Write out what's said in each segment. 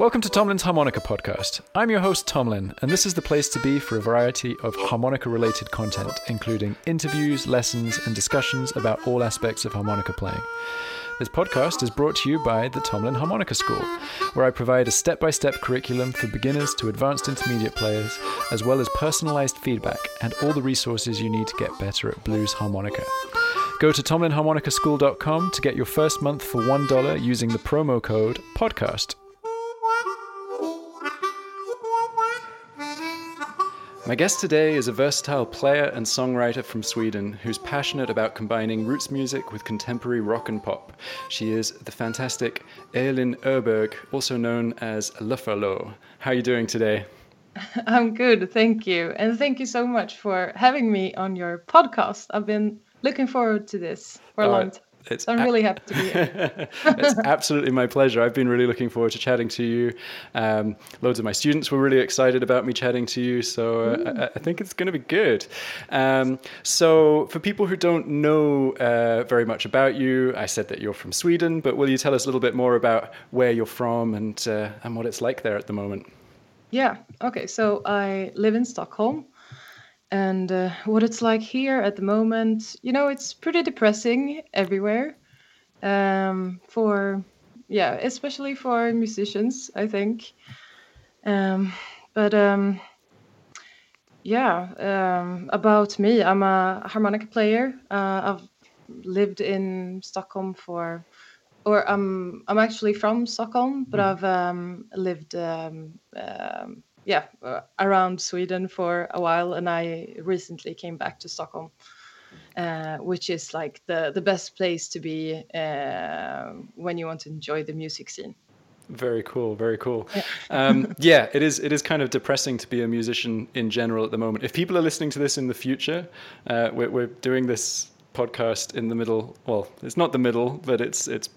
Welcome to Tomlin's Harmonica Podcast. I'm your host, Tomlin, and this is the place to be for a variety of harmonica related content, including interviews, lessons, and discussions about all aspects of harmonica playing. This podcast is brought to you by the Tomlin Harmonica School, where I provide a step by step curriculum for beginners to advanced intermediate players, as well as personalized feedback and all the resources you need to get better at blues harmonica. Go to tomlinharmonicaschool.com to get your first month for $1 using the promo code PODCAST. My guest today is a versatile player and songwriter from Sweden who's passionate about combining roots music with contemporary rock and pop. She is the fantastic Elin Öberg, also known as Luffalo. How are you doing today? I'm good, thank you. And thank you so much for having me on your podcast. I've been looking forward to this for a uh, long time. It's I'm really happy to be here. it's absolutely my pleasure. I've been really looking forward to chatting to you. Um, loads of my students were really excited about me chatting to you, so uh, I, I, think it's going to be good. Um, so, for people who don't know uh, very much about you, I said that you're from Sweden, but will you tell us a little bit more about where you're from and uh, and what it's like there at the moment? Yeah. Okay. So I live in Stockholm and uh, what it's like here at the moment you know it's pretty depressing everywhere um, for yeah especially for musicians i think um, but um, yeah um, about me i'm a harmonica player uh, i've lived in stockholm for or i'm i'm actually from stockholm but mm. i've um, lived um, yeah uh, around Sweden for a while, and I recently came back to Stockholm, uh, which is like the the best place to be uh, when you want to enjoy the music scene. Very cool, very cool. Yeah. um, yeah, it is. It is kind of depressing to be a musician in general at the moment. If people are listening to this in the future, uh, we're, we're doing this podcast in the middle. Well, it's not the middle, but it's it's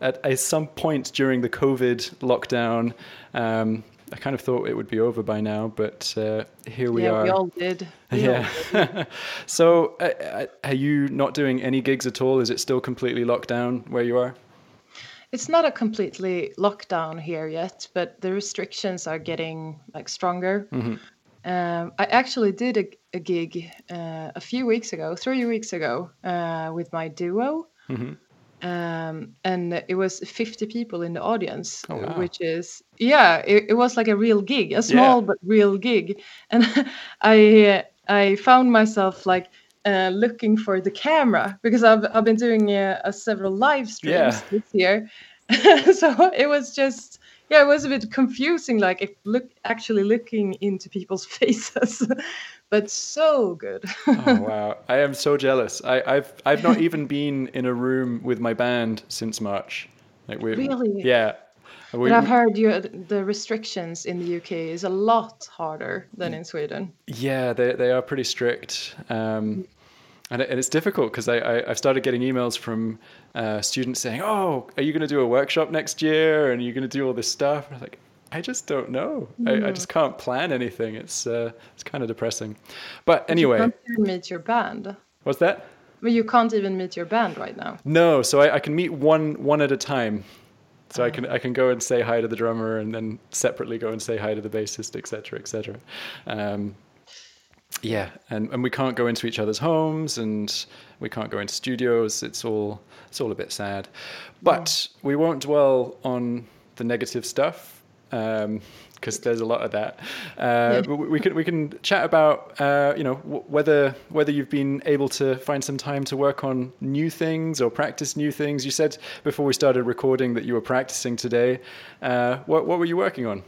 at, at some point during the COVID lockdown. Um, I kind of thought it would be over by now, but uh, here we yeah, are. We all did. We yeah. All did. so, uh, uh, are you not doing any gigs at all? Is it still completely locked down where you are? It's not a completely lockdown here yet, but the restrictions are getting like stronger. Mm-hmm. Um, I actually did a, a gig uh, a few weeks ago, three weeks ago, uh, with my duo. Mm-hmm um, and it was 50 people in the audience oh, wow. which is yeah it, it, was like a real gig a small yeah. but real gig and i i found myself like uh, looking for the camera because i've, I've been doing uh, several live streams yeah. this year so it was just yeah it was a bit confusing like look actually looking into people's faces but so good. oh wow! I am so jealous. I, have I've not even been in a room with my band since March. Like we really? Yeah. We, but I've heard you, the restrictions in the UK is a lot harder than in Sweden. Yeah, they they are pretty strict. Um, and, it, and it's difficult because I, I, have started getting emails from uh, students saying, "Oh, are you going to do a workshop next year? And are you going to do all this stuff?" And I'm like, I just don't know. I, I, just can't plan anything. It's uh, it's kind of depressing. But anyway, you can't meet your band. What's that? Well, you can't even meet your band right now. No, so I, I can meet one one at a time. So I can I can go and say hi to the drummer, and then separately go and say hi to the bassist, etc., etc. Um, yeah, and, and we can't go into each other's homes, and we can't go into studios. It's all it's all a bit sad, but we won't dwell on the negative stuff because um, there's a lot of that. Uh, yeah. we can we can chat about uh, you know w- whether whether you've been able to find some time to work on new things or practice new things. You said before we started recording that you were practicing today. Uh, what what were you working on?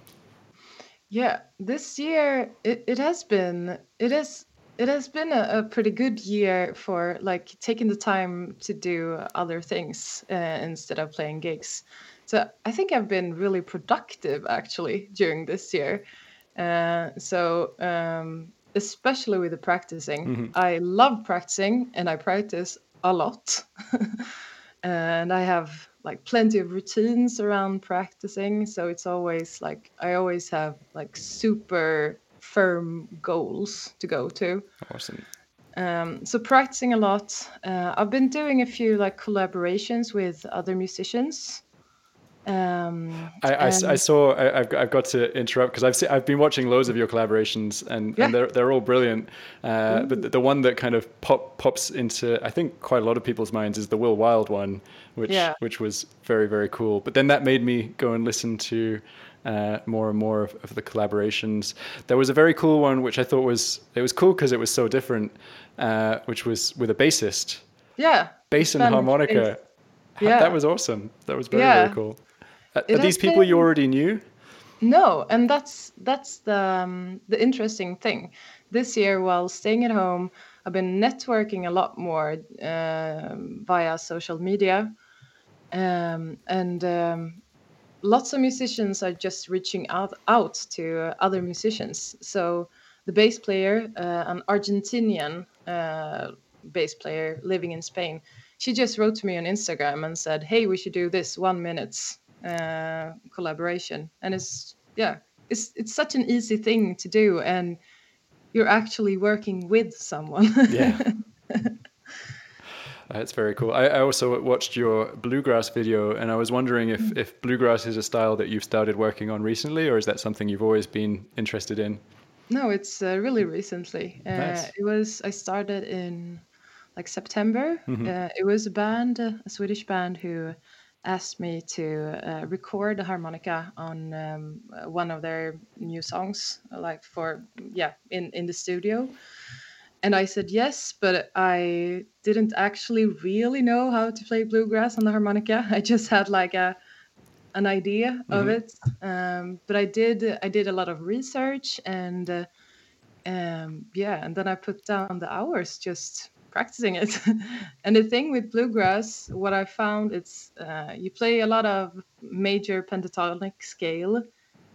Yeah, this year it, it has been it is it has been a, a, pretty good year for like taking the time to do other things uh, instead of playing gigs. So I think I've been really productive actually during this year. Uh, so um, especially with the practicing, mm-hmm. I love practicing and I practice a lot. and I have like plenty of routines around practicing. So it's always like I always have like super firm goals to go to. Awesome. Um, so practicing a lot. Uh, I've been doing a few like collaborations with other musicians Um, I, I, I saw. I, I've, got- I've got to interrupt because I've I've been watching loads of your collaborations and, Yeah. and they're they're all brilliant. Uh, but the, the one that kind of pop pops into I think quite a lot of people's minds is the Will Wilde one, which Yeah. which was very very cool. But then that made me go and listen to uh, more and more of, of the collaborations. There was a very cool one which I thought was it was cool because it was so different, uh, which was with a bassist, yeah, bass and harmonica. bass. Yeah. That was awesome. That was very Yeah. very cool. Uh, are these people you already knew? No, and that's that's the um, the interesting thing. This year, while staying at home, I've been networking a lot more um via social media, um, and um, lots of musicians are just reaching out out to uh, other musicians. So the bass player, uh, an Argentinian uh, bass player living in Spain, she just wrote to me on Instagram and said, "Hey, we should do this one minute uh, collaboration." And it's yeah, it's it's such an easy thing to do, and you're actually working with someone. Yeah. That's very cool. I, I also watched your bluegrass video, and I was wondering if, if bluegrass is a style that you've started working on recently, or is that something you've always been interested in? No, it's uh, really recently. Uh, Nice. It was I started in like September. Mm-hmm. Uh, it was a band, a Swedish band, who asked me to uh, record a harmonica on um, one of their new songs, like for yeah, in in the studio. And I said yes, but I didn't actually really know how to play bluegrass on the harmonica. I just had like a an idea of it um, but i did i did a lot of research and uh, um, yeah and then i put down the hours just practicing it and the thing with bluegrass what i found it's uh, you play a lot of major pentatonic scale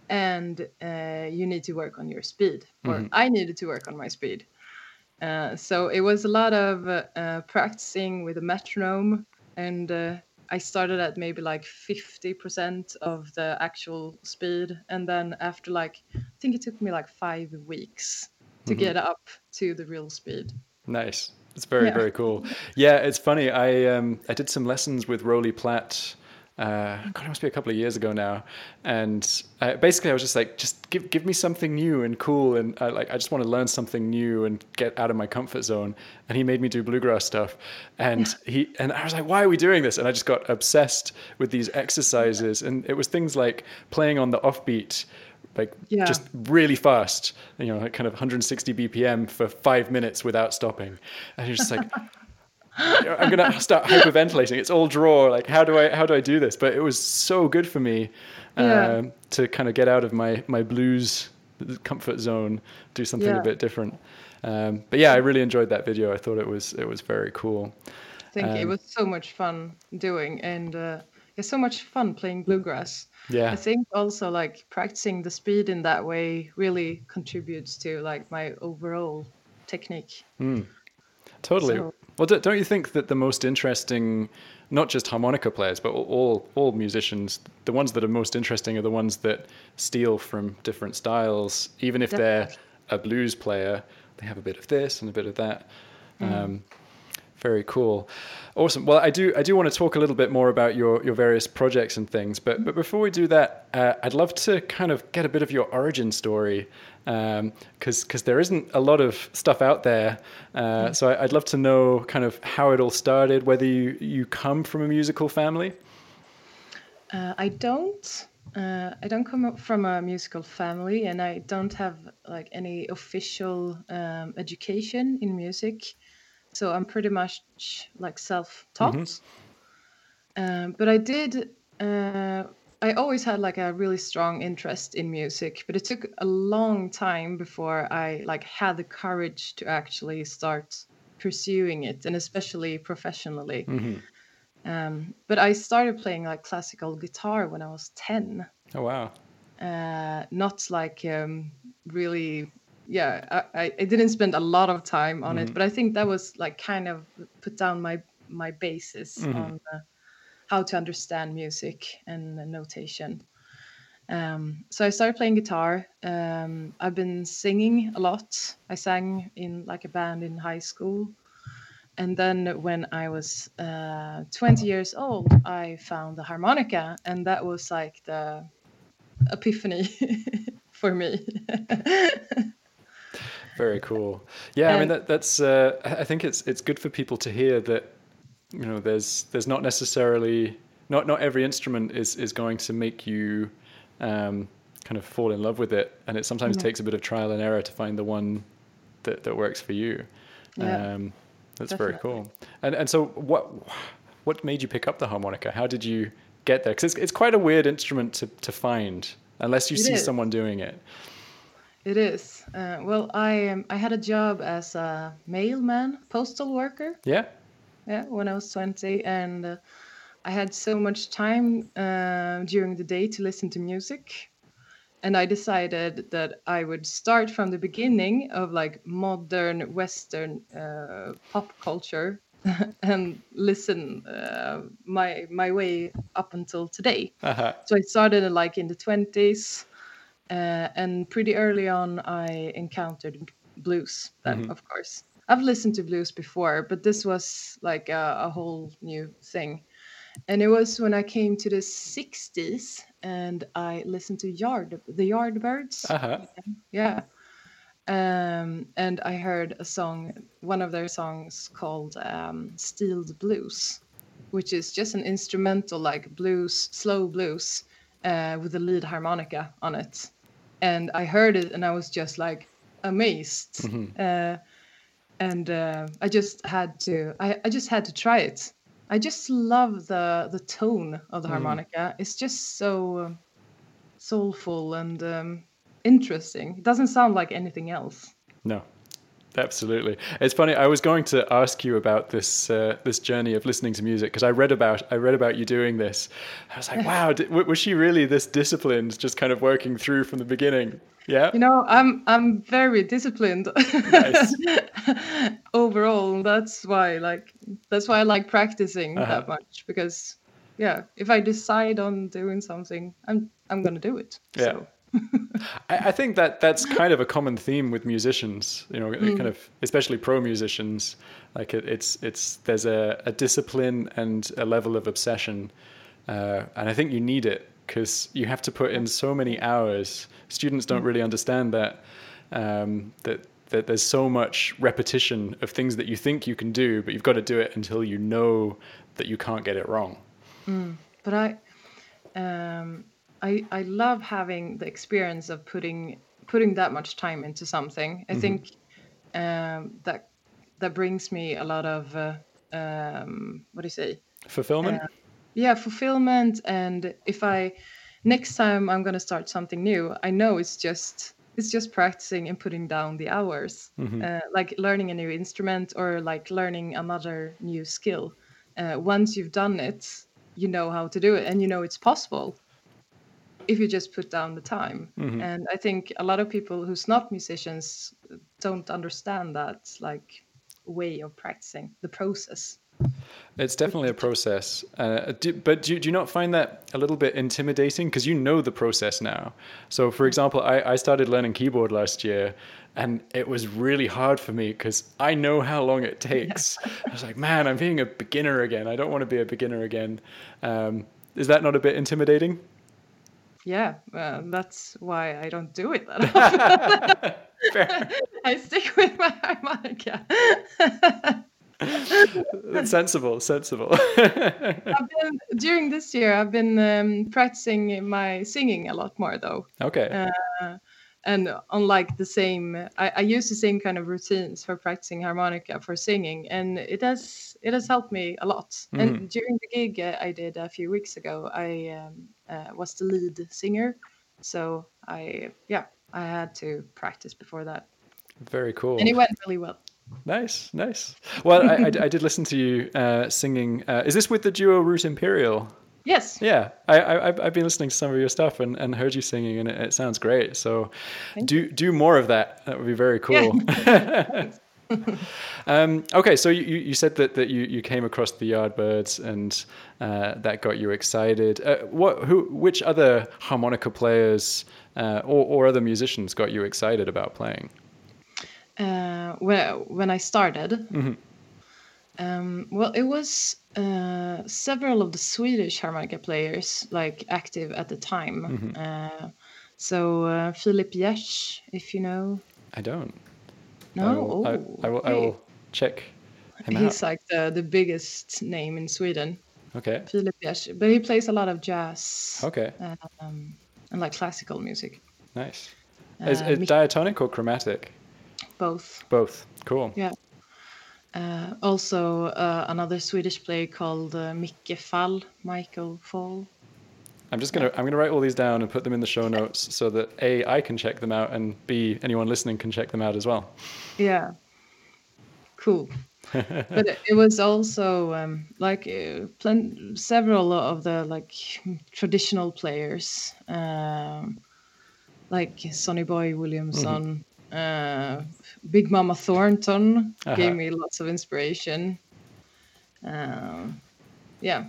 and uh, you need to work on your speed or i needed to work on my speed uh, so it was a lot of uh, practicing with a metronome and uh, I started at maybe like 50% of the actual speed. And then after like, I think it took me like five weeks to get up to the real speed. Nice. It's very Yeah. very cool. Yeah, it's funny. I um I did some lessons with Roly Platt. Uh, God, it must be a couple of years ago now. And I, basically, I was just like, just give give me something new and cool, and I, like I just want to learn something new and get out of my comfort zone. And he made me do bluegrass stuff, and he and I was like, why are we doing this? And I just got obsessed with these exercises, and it was things like playing on the offbeat like Yeah. just really fast, you know, like kind of 160 BPM for five minutes without stopping. And you're just like, I'm gonna start hyperventilating. It's all draw. Like, how do I how do I do this? But it was so good for me Yeah. um, to kind of get out of my my blues comfort zone, do something a bit different. Um, but yeah, I really enjoyed that video. I thought it was it was very cool. I you. it Um, was so much fun doing and uh, it's so much fun playing bluegrass. Yeah. I think also like practicing the speed in that way really contributes to like my overall technique. Totally. So- Well, don't don't you think that the most interesting, not just harmonica players, but all all musicians, the ones that are most interesting are the ones that steal from different styles, even if they're a blues player. They have a bit of this and a bit of that. Um, very cool, awesome. Well, I do I do want to talk a little bit more about your your various projects and things, but but before we do that, uh, I'd love to kind of get a bit of your origin story, because because there isn't a lot of stuff out there. Uh, so I, I'd love to know kind of how it all started, whether you you come from a musical family. Uh, I don't. Uh, I don't come up from a musical family, and I don't have like any official um, education in music. So I'm pretty much like self-taught. Um, but I did. Uh, I always had like a really strong interest in music, but it took a long time before I like had the courage to actually start pursuing it, and especially professionally. Um, but I started playing like classical guitar when I was 10. Oh wow. Uh, not like um, really, yeah, I, I- didn't spend a lot of time on it, but I think that was like kind of put down my, my basis on uh, how to understand music and notation. Um, so I started playing guitar. Um, I've been singing a lot. I sang in like a band in high school. and then when I was uh, 20 years old, I found the harmonica, and that was like the epiphany for me. Very cool. Yeah, I mean that, that's. Uh, I think it's it's good for people to hear that you know there's there's not necessarily not not every instrument is is going to make you um, kind of fall in love with it, and it sometimes mm-hmm. takes a bit of trial and error to find the one that that works for you. Yeah. Um, that's Definitely. very cool. And and so what what made you pick up the harmonica? How did you get there? Because it's it's quite a weird instrument to to find unless you it see is. someone doing it. It is. Uh, well, I um, I had a job as a mailman, postal worker. Yeah. Yeah, when I was twenty, and uh, I had so much time uh, during the day to listen to music and I decided that I would start from the beginning of like modern Western uh, pop culture and listen uh, my my way up until today. Uh-huh. So I started like in the twenties, uh, and pretty early on I encountered blues. Then mm-hmm. of course I've listened to blues before, but this was like a, a whole new thing. And it was when I came to the 60s and I listened to Yard, the Yardbirds. Uh-huh. Yeah. Um, and I heard a song, one of their songs called um, Steeled Blues, which is just an instrumental, like blues, slow blues, uh, with a lead harmonica on it. And I heard it and I was just like amazed. Mm-hmm. Uh, and uh, I just had to, I, I just had to try it I just love the the tone of the mm. harmonica. It's just so um, soulful and um, interesting. It doesn't sound like anything else. No, absolutely. It's funny. I was going to ask you about this uh, this journey of listening to music because I read about I read about you doing this. I was like, wow, did, was she really this disciplined, just kind of working through from the beginning? Yeah. You know, I'm I'm very disciplined. Nice. Overall, that's why like that's why I like practicing uh-huh. that much because yeah, if I decide on doing something, I'm I'm gonna do it. Yeah. So. I, I, think that that's kind of a common theme with musicians, you know, mm. kind of especially pro musicians. Like it, it's it's there's a, a discipline and a level of obsession, uh, and I think you need it because you have to put in so many hours. Students don't really understand that um, that that there's so much repetition of things that you think you can do, but you've got to do it until you know that you can't get it wrong. Mm, but I, um, I, I love having the experience of putting putting that much time into something. I mm-hmm. think um, that that brings me a lot of uh, um, what do you say fulfillment. Uh, yeah fulfillment and if i next time i'm going to start something new i know it's just it's just practicing and putting down the hours mm-hmm. uh, like learning a new instrument or like learning another new skill uh, once you've done it you know how to do it and you know it's possible if you just put down the time mm-hmm. and i think a lot of people who's not musicians don't understand that like way of practicing the process it's definitely a process. Uh, do, but do, do you not find that a little bit intimidating? Because you know the process now. So, for example, I, I started learning keyboard last year, and it was really hard for me because I know how long it takes. I was like, man, I'm being a beginner again. I don't want to be a beginner again. Um, is that not a bit intimidating? Yeah, uh, that's why I don't do it that often. I stick with my harmonica. sensible, sensible. been, during this year, I've been um, practicing my singing a lot more, though. Okay. Uh, and unlike the same, I, I, use the same kind of routines for practicing harmonica for singing, and it has it has helped me a lot. Mm-hmm. And during the gig uh, I did a few weeks ago, I um, uh, was the lead singer, so I yeah I had to practice before that. Very cool. And it went really well. Nice, nice. Well, I, I, I, did listen to you uh, singing. Uh, is this with the duo Root Imperial? Yes. Yeah, I, I, have been listening to some of your stuff and, and heard you singing, and it, it sounds great. So, Thank do you. do more of that. That would be very cool. Yeah. um, okay, so you, you said that, that you, you came across the Yardbirds and uh, that got you excited. Uh, what who which other harmonica players uh, or, or other musicians got you excited about playing? uh, well, when I started, mm-hmm. Um, well, it was uh, several of the Swedish harmonica players like active at the time. Uh, so uh, Filip Jers, if you know, I don't. no, I will, Oh, I will, I will check him He's out. like the the biggest name in Sweden, Okay. Filip Jers. But he plays a lot of jazz Okay. um, and like classical music, Nice. Is Uh, it Mich- diatonic or chromatic? both. Both. Cool. Yeah. Uh, also, uh, another Swedish player called uh, Micke Fall, Michael Fall. I'm just gonna I'm gonna write all these down and put them in the show notes so that a I can check them out and b anyone listening can check them out as well. Yeah. Cool. but it, it was also um, like uh, plen- several of the like traditional players, um, like Sonny Boy Williamson, uh, Big Mama Thornton Uh-huh. gave me lots of inspiration. Um, yeah,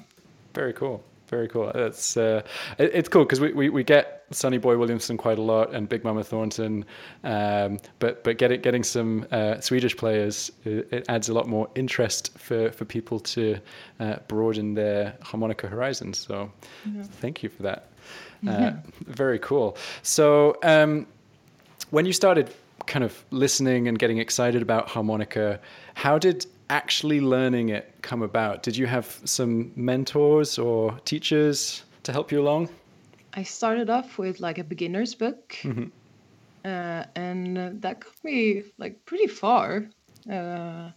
Very cool. Very cool. It's uh, it, it's cool because we, we, we get Sonny Boy Williamson quite a lot and Big Mama Thornton, um, but but getting getting some uh, Swedish players it, it adds a lot more interest for, for people to uh, broaden their harmonica horizons. So thank you for that. Uh, very cool. So um, when you started kind of listening and getting excited about harmonica, how did actually learning it come about? Did you have some mentors or teachers to help you along? I started off with like a beginner's book, Mm-hmm. uh, and uh, that got me like pretty far. Uh,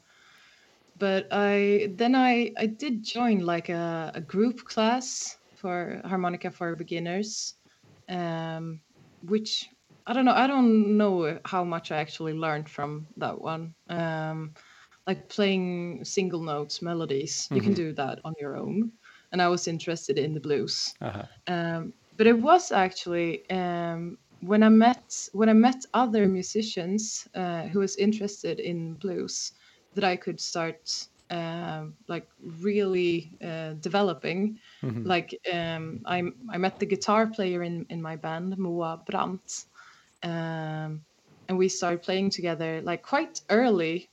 but I then I I did join like a, a group class for harmonica for beginners, um, which I don't know. I don't know how much I actually learned from that one. Um, like playing single notes, melodies, you can do that on your own. And I was interested in the blues. Uh-huh. Um, but it was actually um, when I met when I met other musicians uh, who was interested in blues that I could start um, like really uh, developing. Like um, I I met the guitar player in in my band Moa Brandt, um, and we started playing together like quite early,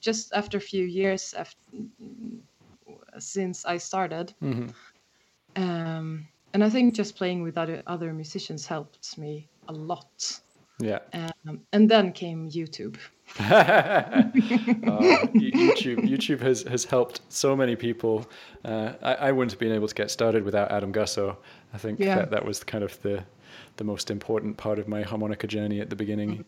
just after a few years after since I started. Um, and I think just playing with other other musicians helped me a lot. Yeah. Um, and then came YouTube. Y- YouTube YouTube has, has helped so many people. Uh, I, I wouldn't have been able to get started without Adam Gussow. I think Yeah. that, that was kind of the the most important part of my harmonica journey at the beginning.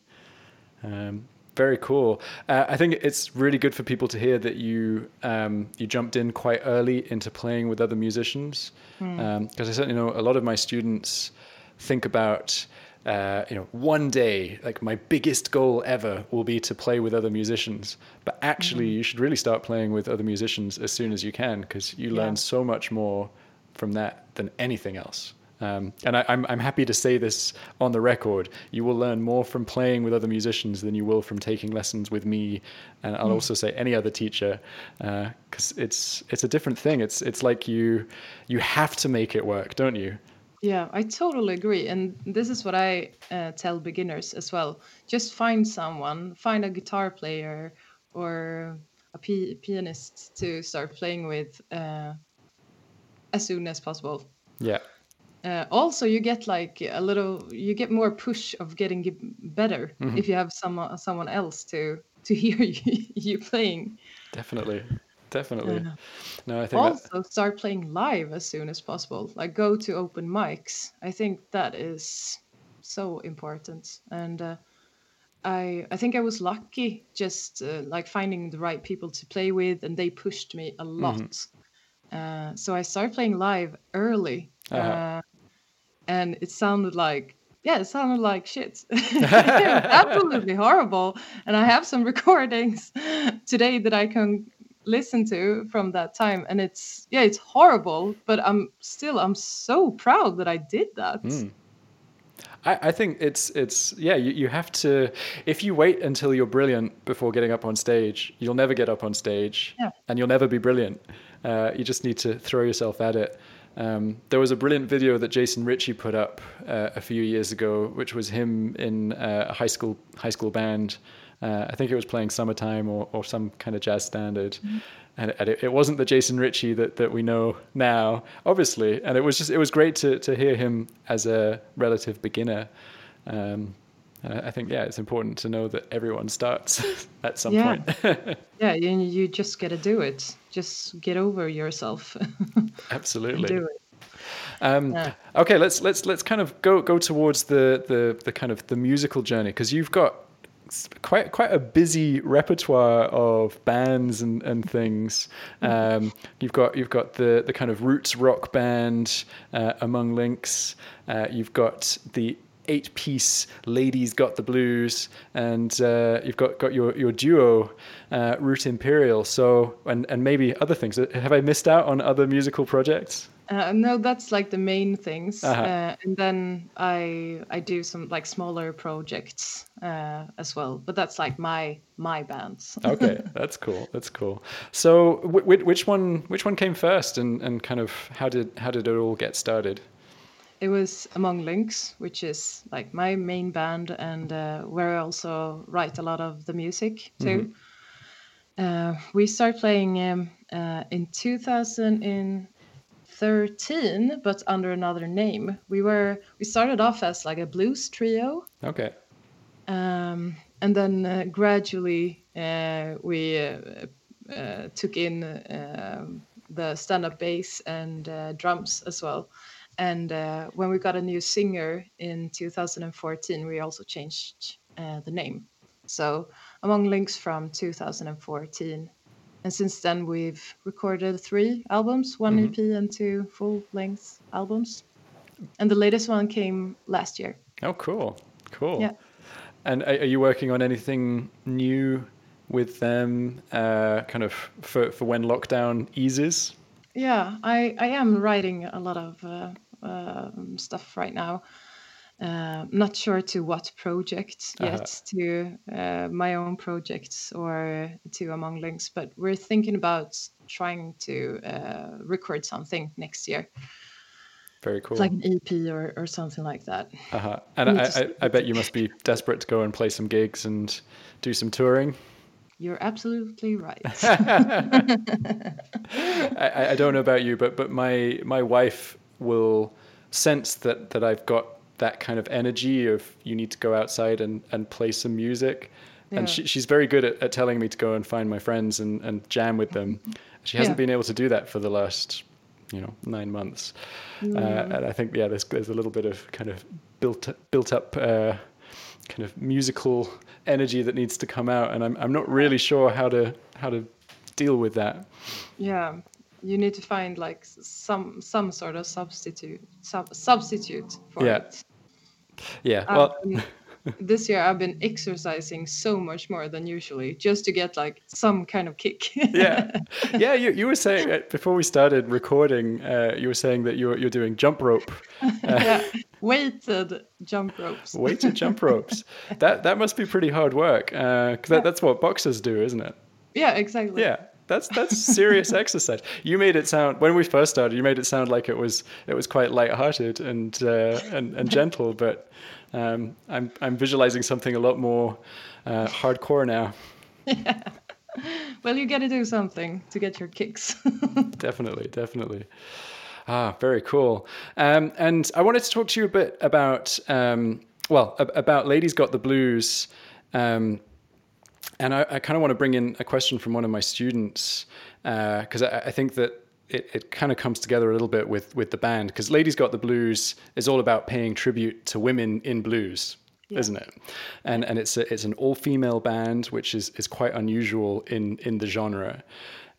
Um, very cool. Uh, I think it's really good for people to hear that you um, you jumped in quite early into playing with other musicians, because I certainly know a lot of my students think about uh, you know one day like my biggest goal ever will be to play with other musicians, but actually you should really start playing with other musicians as soon as you can because you Yeah. learn so much more from that than anything else. Um, and I, I'm, I'm happy to say this on the record. You will learn more from playing with other musicians than you will from taking lessons with me, and I'll also say any other teacher, because it's it's a different thing. It's it's like you you have to make it work, don't you? Yeah, I totally agree. And this is what I uh, tell beginners as well. Just find someone, find a guitar player or a pianist to start playing with uh, as soon as possible. Yeah, Uh, also, you get like a little, you get more push of getting better if you have someone someone else to to hear you, you playing. definitely, definitely. Yeah. No, I think that, Also, start playing live as soon as possible. Like go to open mics. I think that is so important. And uh, I I think I was lucky just uh, like finding the right people to play with, and they pushed me a lot. Uh, so I started playing live early, Uh-huh. uh, and it sounded like yeah, it sounded like shit. Absolutely horrible. And I have some recordings today that I can listen to from that time and it's yeah it's horrible but i'm still i'm so proud that i did that. I, I think it's it's yeah you, you have to if you wait until you're brilliant before getting up on stage you'll never get up on stage Yeah. and you'll never be brilliant. Uh, you just need to throw yourself at it. Um, there was a brilliant video that Jason Ricci put up uh, a few years ago which was him in uh, a high school high school band Uh, I think it was playing "Summertime" or, or some kind of jazz standard. Mm-hmm. And, and it, it, wasn't the Jason Ricci that, that we know now, obviously. And it was just it was great to, to hear him as a relative beginner. Um, I think yeah, it's important to know that everyone starts at some yeah. point. yeah, you, you just got to do it. Just get over yourself. Absolutely. do it. Um, yeah. Okay, let's let's let's kind of go go towards the the the kind of the musical journey because you've got quite quite a busy repertoire of bands and, and things. Um, you've got you've got the the kind of roots rock band uh, Among Links. Uh, you've got the eight piece ladies got the blues and uh, you've got, got your, your duo uh, root imperial so and, and maybe other things have i missed out on other musical projects uh, no, that's like the main things, uh-huh. uh, and then I I do some like smaller projects uh, as well. But that's like my my bands. okay, that's cool. That's cool. So w- which one which one came first, and, and kind of how did how did it all get started? It was Among Links, which is like my main band, and uh, where I also write a lot of the music too. Mm-hmm. we started playing um, in 2000 in 13 but under another name. We were we started off as like a blues trio. Okay. Um, and then uh, gradually uh, we uh, uh took in um, the stand-up bass and uh, drums as well. And uh, when we got a new singer in 2014 we also changed the name. So among links from 2014 and since then we've recorded three albums one mm-hmm. ep and two full length albums. And the latest one came last year. Oh cool. Cool. Yeah. And are you working on anything new with them uh, kind of for, for when lockdown eases? Yeah i i am writing a lot of uh, uh, stuff right now uh, not sure to what project yet, uh-huh. to uh, my own projects or to Among Links, but we're thinking about trying to uh, record something next year. Very cool. Like an EP or, or something like that. Uh-huh. And I, I, I bet you must be desperate to go and play some gigs and do some touring. You're absolutely right. I, I don't know about you, but but my my wife will sense that that I've got that kind of energy of you need to go outside and, and play some music. Yeah. And she, she's very good at, at telling me to go and find my friends and, and jam with them. She hasn't yeah. been able to do that for the last, you know, nine months. Mm. Uh, and I think, yeah, there's, there's a little bit of kind of built, built up uh, kind of musical energy that needs to come out. And I'm, I'm not really sure how to, how to deal with that. Yeah you need to find like some some sort of substitute sub, substitute for yeah. it. Yeah. Well, um, this year I've been exercising so much more than usually just to get like some kind of kick. yeah. Yeah. You, you were saying uh, before we started recording, uh, you were saying that you're, you're doing jump rope. Uh, yeah. Weighted jump ropes. weighted jump ropes. That, that must be pretty hard work. Uh, cause that, yeah. that's what boxers do, isn't it? Yeah, exactly. Yeah. That's that's serious exercise. You made it sound when we first started. You made it sound like it was it was quite light-hearted and uh, and and gentle, but um, I'm I'm visualizing something a lot more uh, hardcore now. Yeah. Well, you got to do something to get your kicks. definitely, definitely. Ah, very cool. Um, and I wanted to talk to you a bit about um, well about Ladies Got the Blues. Um, and I, I kind of want to bring in a question from one of my students because uh, I, I, think that it, it kind of comes together a little bit with with the band because Ladies Got the Blues is all about paying tribute to women in blues. Yeah. Isn't it? And and it's a, it's an all female band, which is, is quite unusual in in the genre.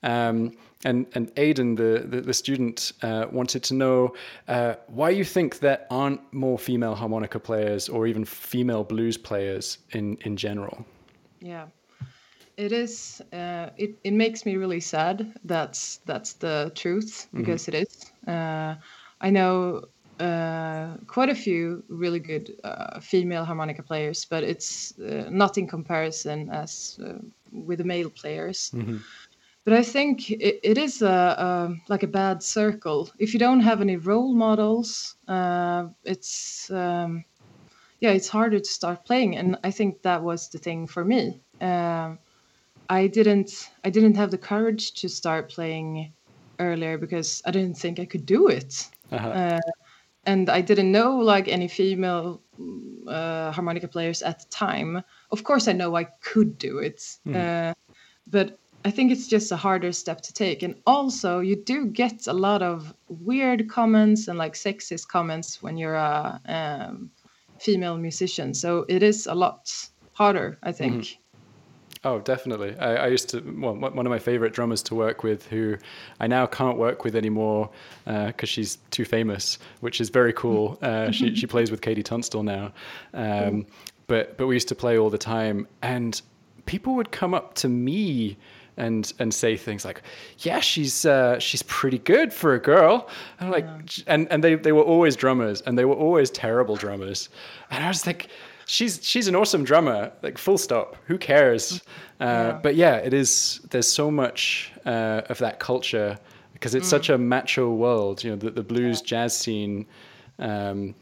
Um, and and Aidan, the the, the student, uh, wanted to know uh, why you think there aren't more female harmonica players or even female blues players in in general. Yeah, it is. Uh, it it makes me really sad. That's that's the truth mm-hmm. because mm-hmm. it is. Uh, I know uh, quite a few really good uh, female harmonica players, but it's uh, not in comparison as uh, with the male players. Mm-hmm. But I think it, it is a, a, like a bad circle. If you don't have any role models, it's um, yeah, it's harder to start playing. And I think that was the thing for me Um, I didn't I didn't have the courage to start playing earlier because I didn't think I could do it. Uh-huh. Uh, and I didn't know like any female uh, harmonica players at the time. Of course, I know I could do it, uh, but I think it's just a harder step to take. And also, you do get a lot of weird comments and like sexist comments when you're a um, female musician. So it is a lot harder, I think. Oh, definitely. I, I used to, well, one of my favorite drummers to work with, who I now can't work with anymore because she's too famous, which is very cool. Uh, she, she plays with KT Tunstall now. Um, but, but we used to play all the time, and people would come up to me and and say things like, "Yeah, she's uh, she's pretty good for a girl." And I'm like, and and they they were always drummers, and they were always terrible drummers, and I was like, she's she's an awesome drummer, like full stop. Who cares? Uh, But yeah, it is. There's so much uh, of that culture because it's such a macho world. You know, the, the blues jazz scene. Um,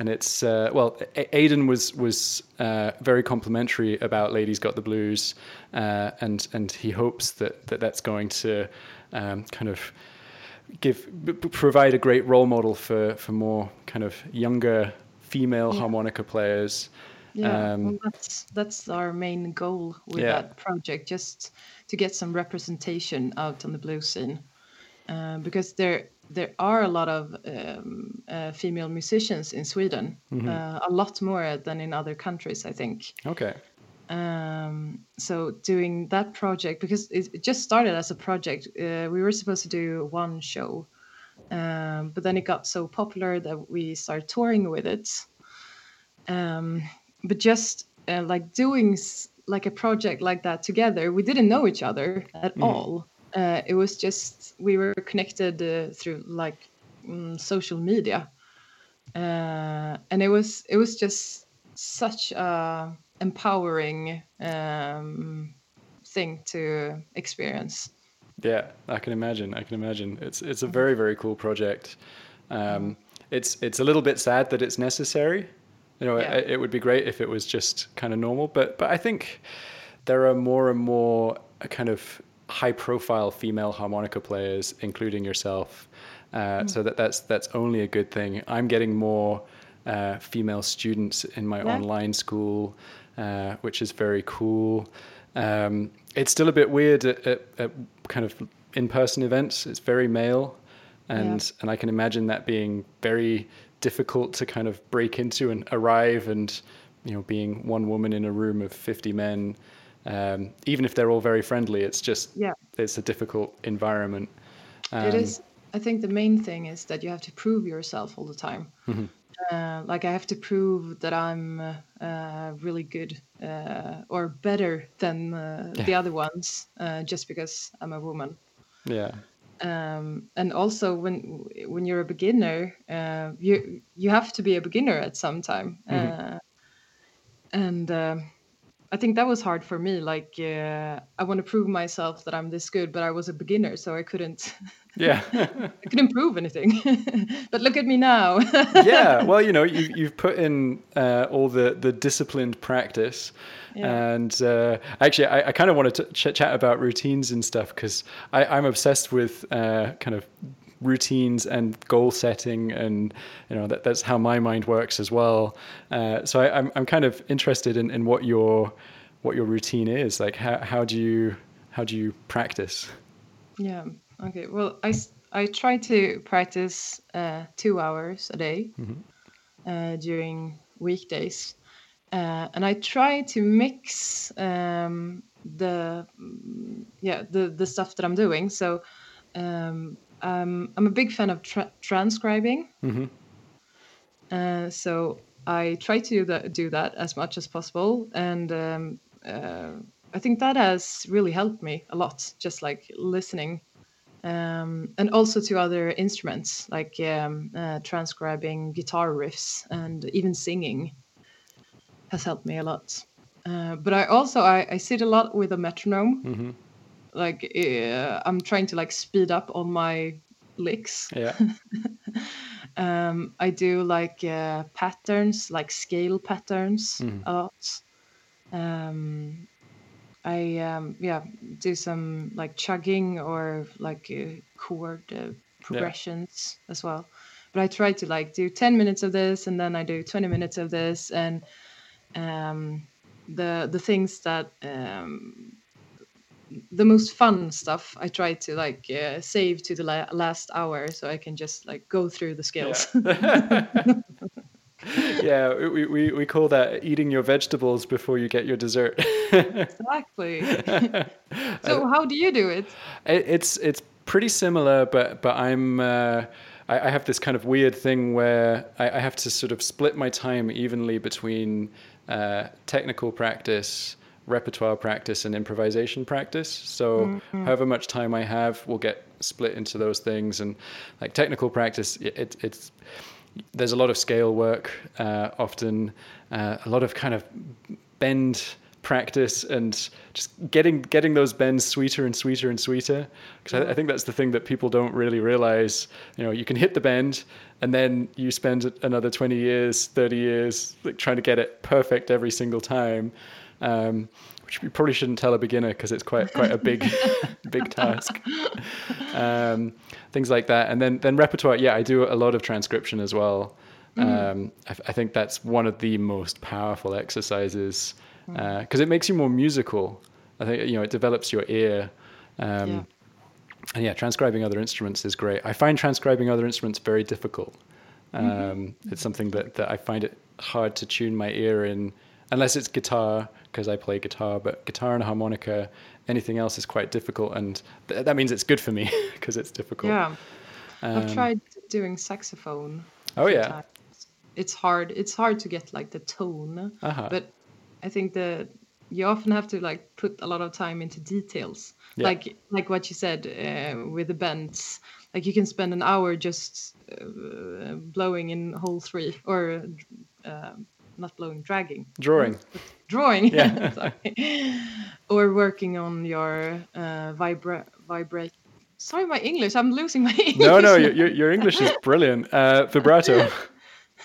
and it's uh, well, A- Aiden was was uh, very complimentary about "Ladies Got the Blues," uh, and and he hopes that, that that's going to um, kind of give b- provide a great role model for for more kind of younger female harmonica players. Yeah, Um, well, that's that's our main goal with Yeah. that project, just to get some representation out on the blues scene, uh, because there there are a lot of um, uh, female musicians in Sweden, Mm-hmm. uh, a lot more than in other countries, I think. Okay. Um, so doing that project because it, it just started as a project, uh, we were supposed to do one show, um, but then it got so popular that we started touring with it. Um, but just uh, like doing s- like a project like that together, we didn't know each other at all. Uh, it was just we were connected uh, through like mm, social media, uh, and it was it was just such a empowering um, thing to experience. Yeah, I can imagine. I can imagine. It's it's a very very cool project. Um, it's it's a little bit sad that it's necessary. You know, Yeah. it, it would be great if it was just kind of normal, but but I think there are more and more uh, kind of high profile female harmonica players, including yourself. Uh, So that that's that's only a good thing. I'm getting more uh, female students in my Yeah. online school, uh, which is very cool. Um, it's still a bit weird at, at, at kind of in-person events. It's very male, and and I can imagine that being very difficult to kind of break into and arrive and you know being one woman in a room of 50 men um, even if they're all very friendly it's just Yeah. it's a difficult environment it Um, is. I think the main thing is that you have to prove yourself all the time. Mm-hmm. Uh, like I have to prove that I'm uh, uh, really good uh, or better than uh, the other ones uh, just because I'm a woman. yeah um, and also when when you're a beginner, uh, you you have to be a beginner at some time, uh, and um I think that was hard for me. Like uh, I want to prove myself that I'm this good, but I was a beginner, so I couldn't yeah I couldn't prove anything. but look at me now. yeah well you know you, you've put in uh, all the the disciplined practice Yeah. and uh, actually i, I kind of wanted to ch- chat about routines and stuff because i'm obsessed with uh, kind of routines and goal setting and you know that, that's how my mind works as well uh, so I, I'm, I'm kind of interested in, in what your what your routine is like how, how do you how do you practice Yeah. Okay. Well, i i try to practice uh, two hours a day uh, during weekdays, uh, and I try to mix um, the yeah the the stuff that I'm doing. So um, um, I'm a big fan of tra- transcribing. Uh, so I try to do that, do that as much as possible, and um, uh, I think that has really helped me a lot. Just like listening, um, and also to other instruments, like um, uh, transcribing guitar riffs and even singing, has helped me a lot. Uh, but I also I, I sit a lot with a metronome. Like uh, I'm trying to like speed up on my licks. yeah Um, I do like uh, patterns, like scale patterns Mm-hmm. a lot. Um, I um, yeah do some like chugging or like uh, chord uh, progressions yeah. as well. But I try to like do ten minutes of this and then I do twenty minutes of this and um, the the things that um, the most fun stuff I try to like uh, save to the la- last hour so I can just like go through the skills. Yeah. yeah, we, we, we call that eating your vegetables before you get your dessert. exactly. so how do you do it? it? It's it's pretty similar, but but I'm uh, I, I, have this kind of weird thing where I, I, have to sort of split my time evenly between uh, technical practice repertoire practice and improvisation practice. So mm-hmm. however much time I have will get split into those things. And like technical practice, it, it's there's a lot of scale work, uh, often uh, a lot of kind of bend practice and just getting getting those bends sweeter and sweeter and sweeter because I, I, think that's the thing that people don't really realize you know you can hit the bend and then you spend another 20 years 30 years like trying to get it perfect every single time um, which we probably shouldn't tell a beginner because it's quite quite a big big task. Um, things like that, and then then repertoire. Yeah, I do a lot of transcription as well. Mm. Um, I, I, think that's one of the most powerful exercises because mm. uh, it makes you more musical. I think you know it develops your ear. Um, yeah. And yeah, transcribing other instruments is great. I find transcribing other instruments very difficult. Mm-hmm. Um, it's something that, that I find it hard to tune my ear in, unless it's guitar because I play guitar, but guitar and harmonica, anything else is quite difficult, and th- that means it's good for me because it's difficult. Yeah, um, I've tried doing saxophone. Oh yeah, times. it's hard. It's hard to get like the tone, uh-huh. but I think that you often have to like put a lot of time into details, yeah. like like what you said uh, with the bends. Like you can spend an hour just uh, blowing in hole three or uh, not blowing, dragging. Drawing. Drawing. Yeah. or working on your uh, vibra vibrate. Sorry, my English. I'm losing my English. No, no, your, your English is brilliant. Uh, vibrato.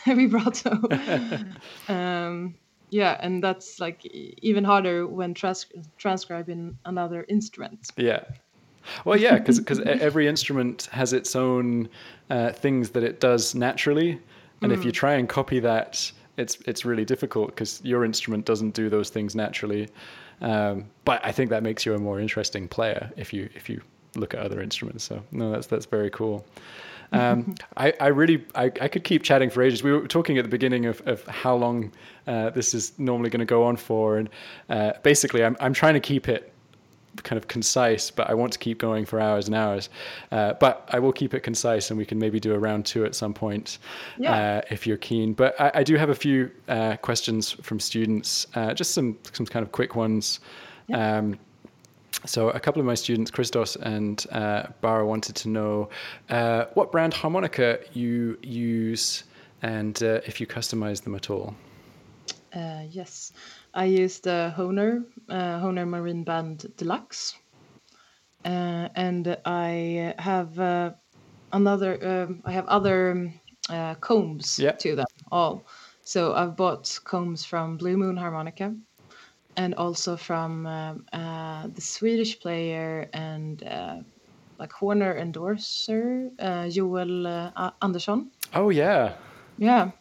vibrato. um, yeah, and that's like even harder when trans- transcribing another instrument. Yeah. Well, yeah, because because every instrument has its own uh, things that it does naturally, and mm. if you mm. try and copy that it's it's really difficult because your instrument doesn't do those things naturally. Um, but I think that makes you a more interesting player if you if you look at other instruments. So no, that's that's very cool. Um, I, I really I, I could keep chatting for ages. We were talking at the beginning of, of how long uh, this is normally going to go on for, and uh, basically I'm I'm trying to keep it kind of concise, but I want to keep going for hours and hours. Uh, but I will keep it concise, and we can maybe do a round two at some point yeah. uh, if you're keen. But I, I do have a few uh, questions from students, uh, just some some kind of quick ones. Yeah. Um, so a couple of my students, Christos and uh, Bara, wanted to know uh, what brand harmonica you use and if you customize them at all. Yes. I use the Hohner, uh, Hohner Marine Band Deluxe. Uh, and I have uh, another, um, I have other um, uh, combs yep. to them all. So I've bought combs from Blue Moon Harmonica and also from um, uh, the Swedish player and uh, like Hohner endorser, Joel Andersson. Oh, yeah. Yeah.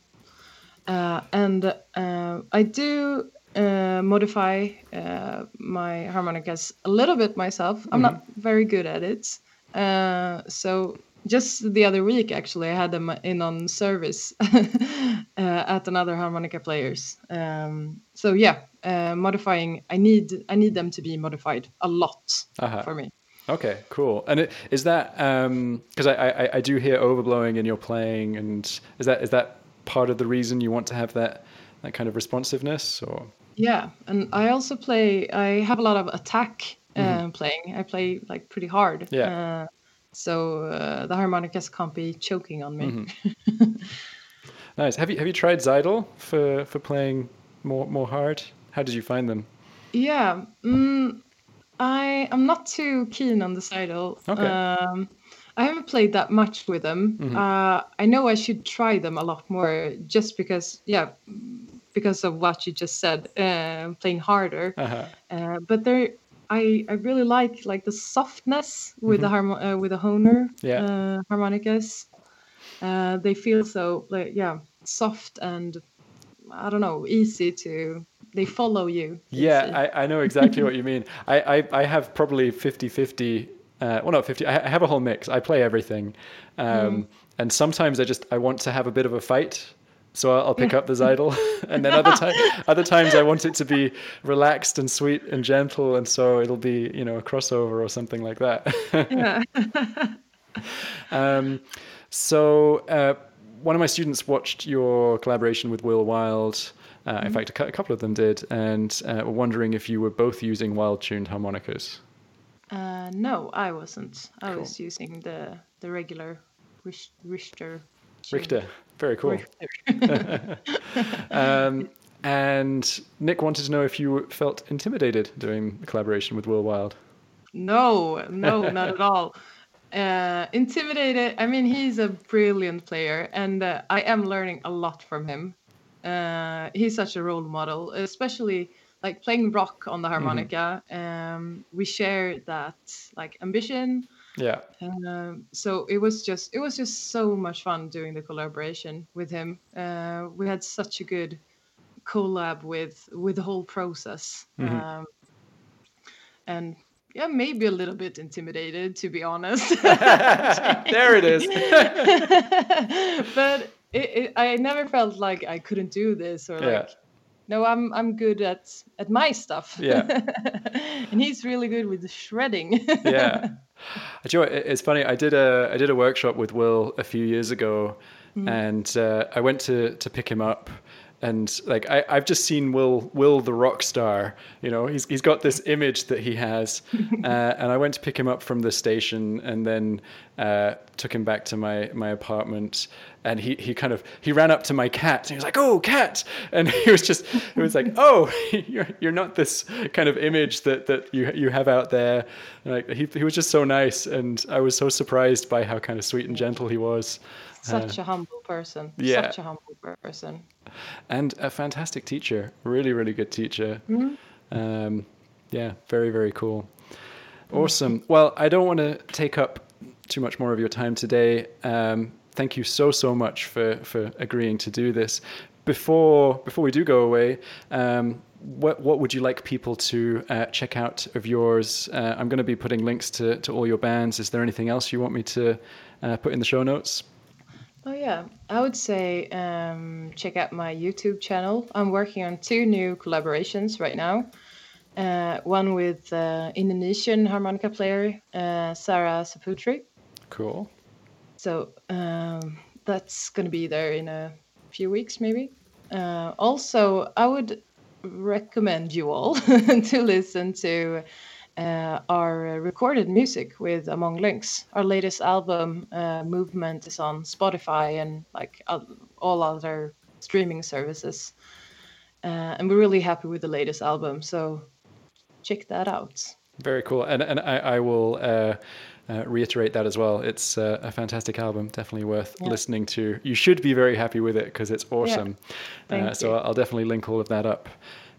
And I do uh, modify uh, my harmonicas a little bit myself. I'm mm-hmm. not very good at it. Uh, so just the other week, actually, I had them in on service uh, at another harmonica players. Um, so yeah, uh, modifying. I need I need them to be modified a lot uh-huh. for me. Okay, cool. And it, is that because um, I, I I do hear overblowing in your playing, and is that is that part of the reason you want to have that that kind of responsiveness or? Yeah, and I also play. I have a lot of attack uh, mm-hmm. playing. I play like pretty hard. Yeah. Uh, so uh, the harmonicas can't be choking on me. Mm-hmm. nice. Have you have you tried Seydel for for playing more more hard? How did you find them? Yeah, mm, I am not too keen on the Seydel. Okay. Um, I haven't played that much with them. Mm-hmm. Uh, I know I should try them a lot more, just because, yeah, because of what you just said, uh, playing harder. Uh-huh. Uh, but there, I I really like like the softness with the harmo- uh, with the Hohner Mm-hmm. Yeah. uh, harmonicas. Uh, they feel so like yeah soft and I don't know easy to. They follow you. Yeah. I, I know exactly what you mean. I, I, I have probably 50 50. Uh, well, not 50. I have a whole mix. I play everything. Um, And sometimes I just I want to have a bit of a fight. So I'll, I'll pick up the Seydel. and then other, time, other times I want it to be relaxed and sweet and gentle. And so it'll be, you know, a crossover or something like that. Um, so uh, one of my students watched your collaboration with Will Wilde. Uh, In fact, a, cou- a couple of them did, and uh, were wondering if you were both using Wilde-tuned harmonicas. Uh, no, I wasn't. I Cool. was using the the regular Richter. Richter, very cool. Richter. Um, and Nick wanted to know if you felt intimidated doing the collaboration with Will Wilde. No, no, not at all. Uh, intimidated. I mean, he's a brilliant player, and uh, I am learning a lot from him. Uh, he's such a role model, especially like playing rock on the harmonica. Um, we share that like ambition. Yeah, Um, so it was just it was just so much fun doing the collaboration with him. Uh, we had such a good collab with with the whole process. Um, and yeah, maybe a little bit intimidated to be honest. there it is. but it, it, I never felt like I couldn't do this or Yeah. like no, I'm I'm good at at my stuff. Yeah. and he's really good with the shredding. yeah. You know it's funny. I did a I did a workshop with Will a few years ago, and uh, I went to to pick him up, and like I I've just seen Will Will the rock star. You know, he's he's got this image that he has, uh, and I went to pick him up from the station, and then uh, took him back to my my apartment. And he, he kind of he ran up to my cat and he was like, "Oh, cat!" And he was just it was like, "Oh, you're you're not this kind of image that that you you have out there." And like he he was just so nice, and I was so surprised by how kind of sweet and gentle he was, Such a humble person. yeah. Such a humble person. and a fantastic teacher. Really, really good teacher. Um, yeah, very very cool. Awesome. Well, I don't want to take up too much more of your time today. Um, thank you so so much for for agreeing to do this. Before before we do go away, um, what what would you like people to uh, check out of yours? Uh, I'm going to be putting links to to all your bands. Is there anything else you want me to uh, put in the show notes? Oh yeah, I would say um, check out my YouTube channel. I'm working on two new collaborations right now. Uh, one with uh, Indonesian harmonica player uh, Sarah Saputri. Cool. So um, that's going to be there in a few weeks, maybe. Uh, also, I would recommend you all to listen to uh, our recorded music with Among Links. Our latest album, uh, Movement, is on Spotify and like uh, all other streaming services. Uh, and we're really happy with the latest album, so check that out. Very cool, and and I, I will uh, uh, reiterate that as well. It's uh, a fantastic album, definitely worth Yeah. listening to. You should be very happy with it because it's awesome. Thank uh, so. I'll definitely link all of that up.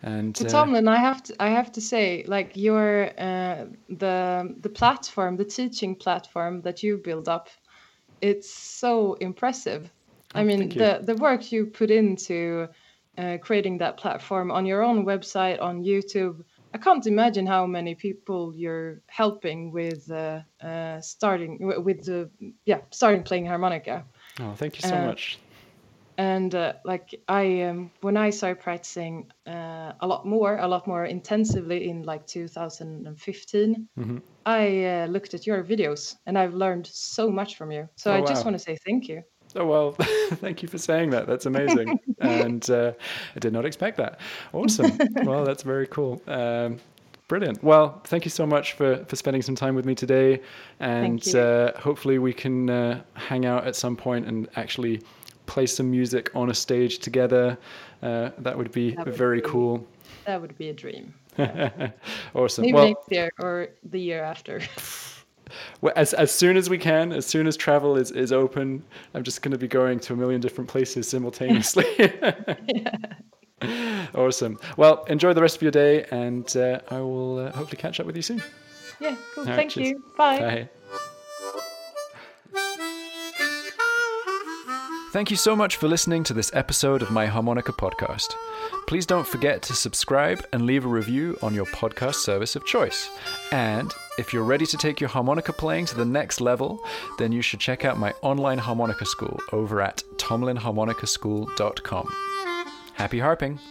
And But uh, Tomlin, I have to I have to say, like your uh, the the platform, the teaching platform that you build up, it's so impressive. I mean, Oh, thank you. the the work you put into uh, creating that platform on your own website on YouTube. I can't imagine how many people you're helping with uh, uh, starting with the yeah starting playing harmonica oh, thank you so uh, much. And uh, like i um, when i started practicing uh, a lot more a lot more intensively in like 2015 Mm-hmm. i uh, looked at your videos and i've learned so much from you so Oh, i just want to say thank you Oh well, thank you for saying that. That's amazing, and uh, I did not expect that. Awesome. well, that's very cool. Um, brilliant. Well, thank you so much for for spending some time with me today, and uh, hopefully we can uh, hang out at some point and actually play some music on a stage together. Uh, that would be That would very be- cool. that would be a dream awesome. maybe well, next year or the year after well, as as soon as we can, as soon as travel is is open, I'm just going to be going to a million different places simultaneously. awesome. Well, enjoy the rest of your day, and uh, I will uh, hopefully catch up with you soon. Yeah, cool. All right, Thank cheers. you. Bye. Bye. Thank you so much for listening to this episode of my Harmonica podcast. Please don't forget to subscribe and leave a review on your podcast service of choice. And if you're ready to take your harmonica playing to the next level, then you should check out my online harmonica school over at tomlinharmonicaschool.com. Happy harping!